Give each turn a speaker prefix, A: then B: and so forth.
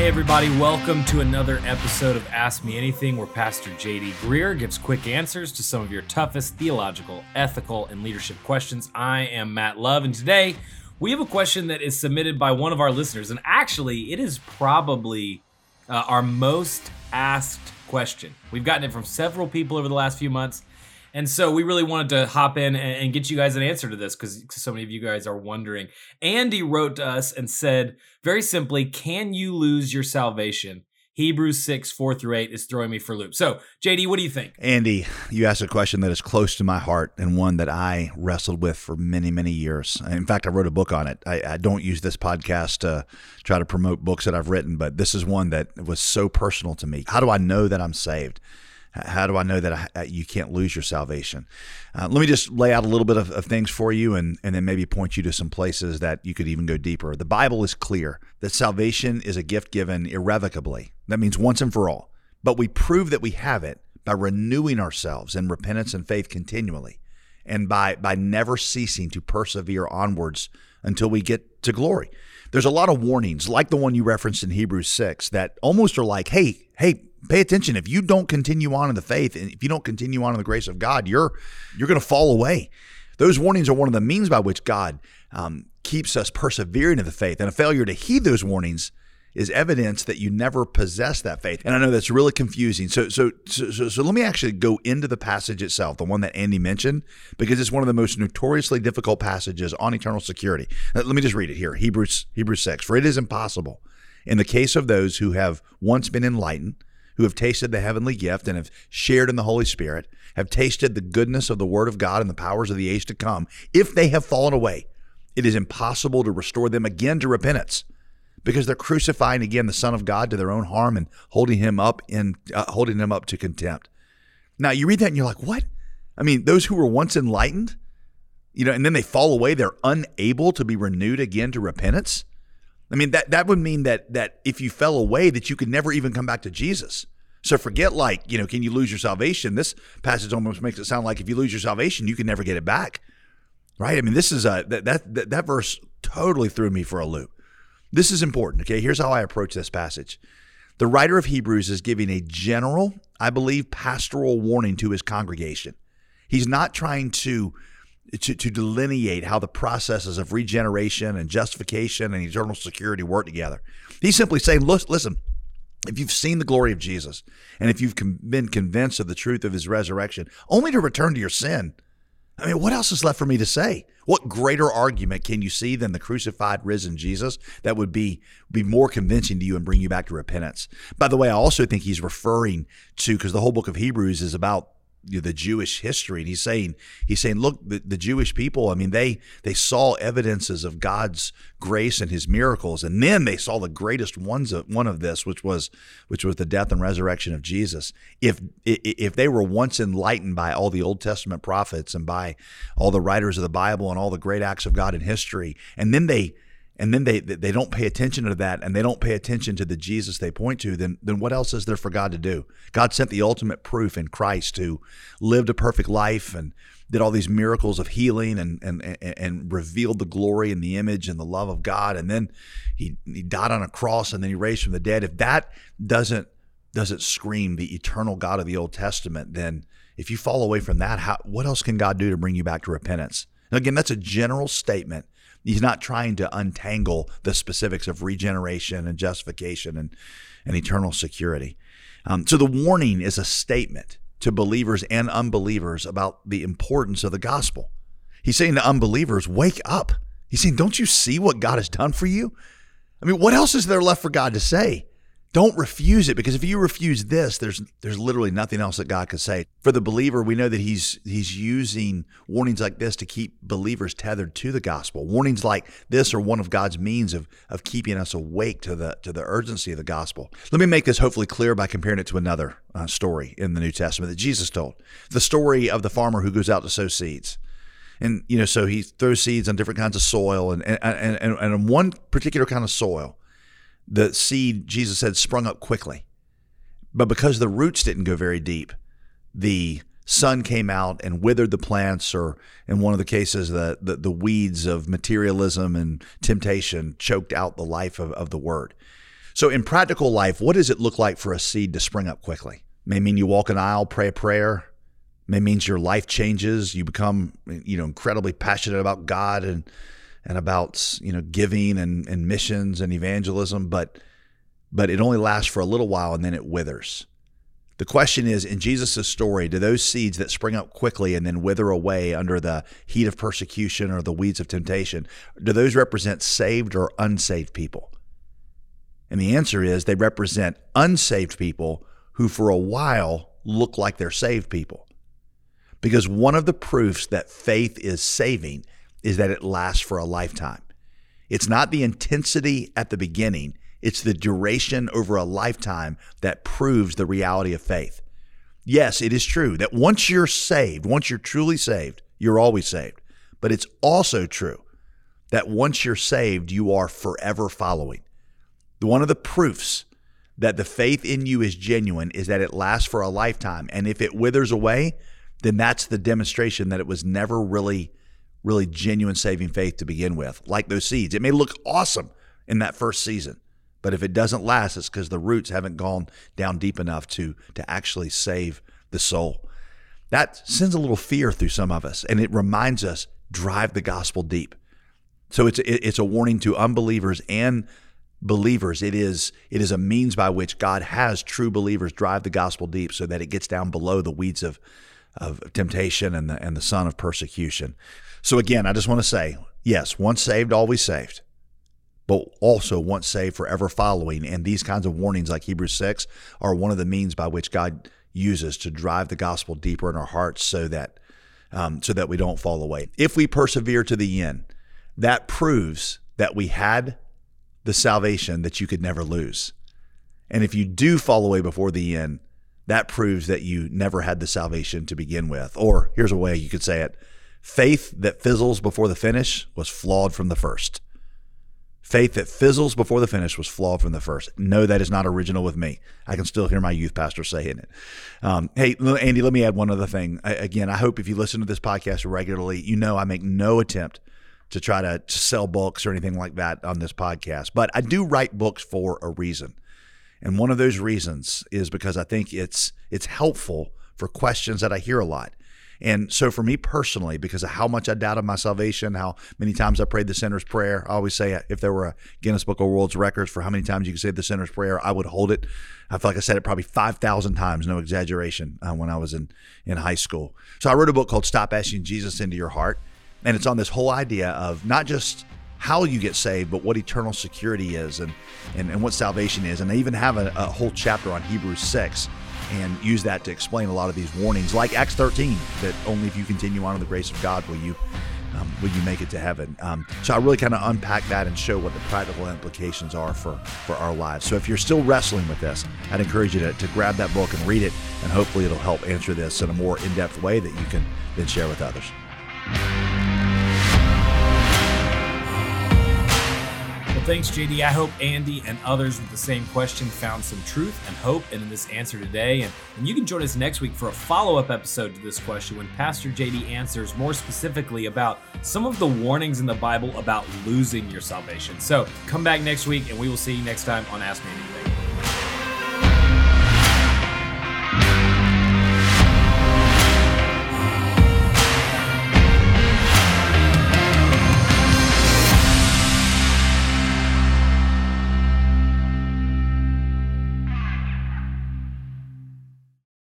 A: Hey, everybody, welcome to another episode of Ask Me Anything, where Pastor JD Greear gives quick answers to some of your toughest theological, ethical, and leadership questions. I am Matt Love, and today we have a question that is submitted by one of our listeners. And actually, it is probably uh, our most asked question. We've gotten it from several people over the last few months. And so we really wanted to hop in and, get you guys an answer to this because so many of you guys are wondering. Andy wrote to us and said, very simply, can you lose your salvation? Hebrews 6, 4 through 8 is throwing me for loop. So, JD, what do you think?
B: Andy, you asked a question that is close to my heart and one that I wrestled with for many, many years. In fact, I wrote a book on it. I, I don't use this podcast to try to promote books that I've written, but this is one that was so personal to me. How do I know that I'm saved? How do I know that I, you can't lose your salvation? Uh, let me just lay out a little bit of, of, things for you and, and then maybe point you to some places that you could even go deeper. The Bible is clear that salvation is a gift given irrevocably. That means once and for all. But we prove that we have it by renewing ourselves in repentance and faith continually and by, by never ceasing to persevere onwards until we get to glory. There's a lot of warnings, like the one you referenced in Hebrews 6, that almost are like, hey, hey, pay attention. If you don't continue on in the faith and if you don't continue on in the grace of God, you're you're going to fall away. Those warnings are one of the means by which God um, keeps us persevering in the faith. And a failure to heed those warnings is evidence that you never possess that faith. And I know that's really confusing. So, so, so, so, so let me actually go into the passage itself, the one that Andy mentioned, because it's one of the most notoriously difficult passages on eternal security. Let me just read it here. Hebrews, Hebrews 6. For it is impossible in the case of those who have once been enlightened who have tasted the heavenly gift and have shared in the Holy Spirit, have tasted the goodness of the Word of God and the powers of the age to come, if they have fallen away, it is impossible to restore them again to repentance because they're crucifying again the Son of God to their own harm and holding him up in uh, holding him up to contempt. Now you read that and you're like, what? I mean, those who were once enlightened, you know, and then they fall away, they're unable to be renewed again to repentance. I mean that that would mean that that if you fell away that you could never even come back to Jesus. So forget like, you know, can you lose your salvation? This passage almost makes it sound like if you lose your salvation, you can never get it back. Right? I mean, this is a that that that verse totally threw me for a loop. This is important, okay? Here's how I approach this passage. The writer of Hebrews is giving a general, I believe, pastoral warning to his congregation. He's not trying to to, to delineate how the processes of regeneration and justification and eternal security work together. He's simply saying, listen, if you've seen the glory of Jesus and if you've been convinced of the truth of his resurrection, only to return to your sin, I mean, what else is left for me to say? What greater argument can you see than the crucified, risen Jesus that would be be more convincing to you and bring you back to repentance? By the way, I also think he's referring to because the whole book of Hebrews is about the Jewish history. And he's saying, he's saying, look, the, the Jewish people, I mean, they they saw evidences of God's grace and his miracles. And then they saw the greatest ones of one of this, which was which was the death and resurrection of Jesus. If if they were once enlightened by all the Old Testament prophets and by all the writers of the Bible and all the great acts of God in history, and then they and then they they don't pay attention to that and they don't pay attention to the Jesus they point to, then then what else is there for God to do? God sent the ultimate proof in Christ who lived a perfect life and did all these miracles of healing and and and revealed the glory and the image and the love of God and then he he died on a cross and then he raised from the dead. If that doesn't doesn't scream the eternal God of the Old Testament, then if you fall away from that, how, what else can God do to bring you back to repentance? Again, that's a general statement He's not trying to untangle the specifics of regeneration and justification and, and eternal security. Um, so the warning is a statement to believers and unbelievers about the importance of the gospel. He's saying to unbelievers, wake up. He's saying, don't you see what God has done for you? I mean, what else is there left for God to say? Don't refuse it because if you refuse this, there's there's literally nothing else that God could say. For the believer, we know that he's he's using warnings like this to keep believers tethered to the gospel. Warnings like this are one of God's means of of keeping us awake to the to the urgency of the gospel. Let me make this hopefully clear by comparing it to another uh, story in the New Testament that Jesus told. The story of the farmer who goes out to sow seeds and you know so he throws seeds on different kinds of soil and and and, and, and one particular kind of soil the seed, Jesus said, sprung up quickly. But because the roots didn't go very deep, the sun came out and withered the plants, or in one of the cases, the, the, the weeds of materialism and temptation choked out the life of, of the word. So, in practical life, what does it look like for a seed to spring up quickly? May mean you walk an aisle, pray a prayer. May means your life changes. You become, you know, incredibly passionate about God and and about you know giving and, and missions and evangelism. But but it only lasts for a little while and then it withers. The question is in Jesus' story, do those seeds that spring up quickly and then wither away under the heat of persecution or the weeds of temptation, do those represent saved or unsaved people? And the answer is they represent unsaved people who for a while look like they're saved people. Because one of the proofs that faith is saving is that it lasts for a lifetime. It's not the intensity at the beginning, it's the duration over a lifetime that proves the reality of faith. Yes, it is true that once you're saved, once you're truly saved, you're always saved. But it's also true that once you're saved, you are forever following. One of the proofs that the faith in you is genuine is that it lasts for a lifetime. And if it withers away, then that's the demonstration that it was never really, really genuine saving faith to begin with, like those seeds. It may look awesome in that first season, but if it doesn't last, it's because the roots haven't gone down deep enough to to actually save the soul. That sends a little fear through some of us, and it reminds us drive the gospel deep. So it's it's a warning to unbelievers and believers. It is it is a means by which God has true believers drive the gospel deep, so that it gets down below the weeds of of temptation and the and the sun of persecution. So again, I just want to say, yes, once saved, always saved but also once saved, forever following. And these kinds of warnings, like Hebrews 6, are one of the means by which God uses to drive the gospel deeper in our hearts so that um, so that we don't fall away. If we persevere to the end, that proves that we had the salvation that you could never lose. And if you do fall away before the end, that proves that you never had the salvation to begin with. Or here's a way you could say it faith that fizzles before the finish was flawed from the first. Faith that fizzles before the finish was flawed from the first. No, that is not original with me. I can still hear my youth pastor saying it. Um, hey, Andy, let me add one other thing. I, again, I hope if you listen to this podcast regularly, you know I make no attempt to try to sell books or anything like that on this podcast, but I do write books for a reason. And one of those reasons is because I think it's it's helpful for questions that I hear a lot. And so for me personally, because of how much I doubted my salvation, how many times I prayed the sinner's prayer, I always say if there were a Guinness Book of World Records for how many times you could say the sinner's prayer, I would hold it. I feel like I said it probably 5,000 times, no exaggeration, uh, when I was in, in high school. So I wrote a book called Stop Asking Jesus Into Your Heart. And it's on this whole idea of not just how you get saved, but what eternal security is and, and, and what salvation is. And I even have a, a whole chapter on Hebrews 6 and use that to explain a lot of these warnings, like Acts 13, that only if you continue on in the grace of God will you um, will you make it to heaven. Um, so I really kind of unpack that and show what the practical implications are for for our lives. So if you're still wrestling with this, I'd encourage you to, to grab that book and read it, and hopefully it'll help answer this in a more in depth way that you can then share with others.
A: Well, thanks, JD. I hope Andy and others with the same question found some truth and hope in this answer today. And, and you can join us next week for a follow up episode to this question when Pastor JD answers more specifically about some of the warnings in the Bible about losing your salvation. So come back next week, and we will see you next time on Ask Me Anything.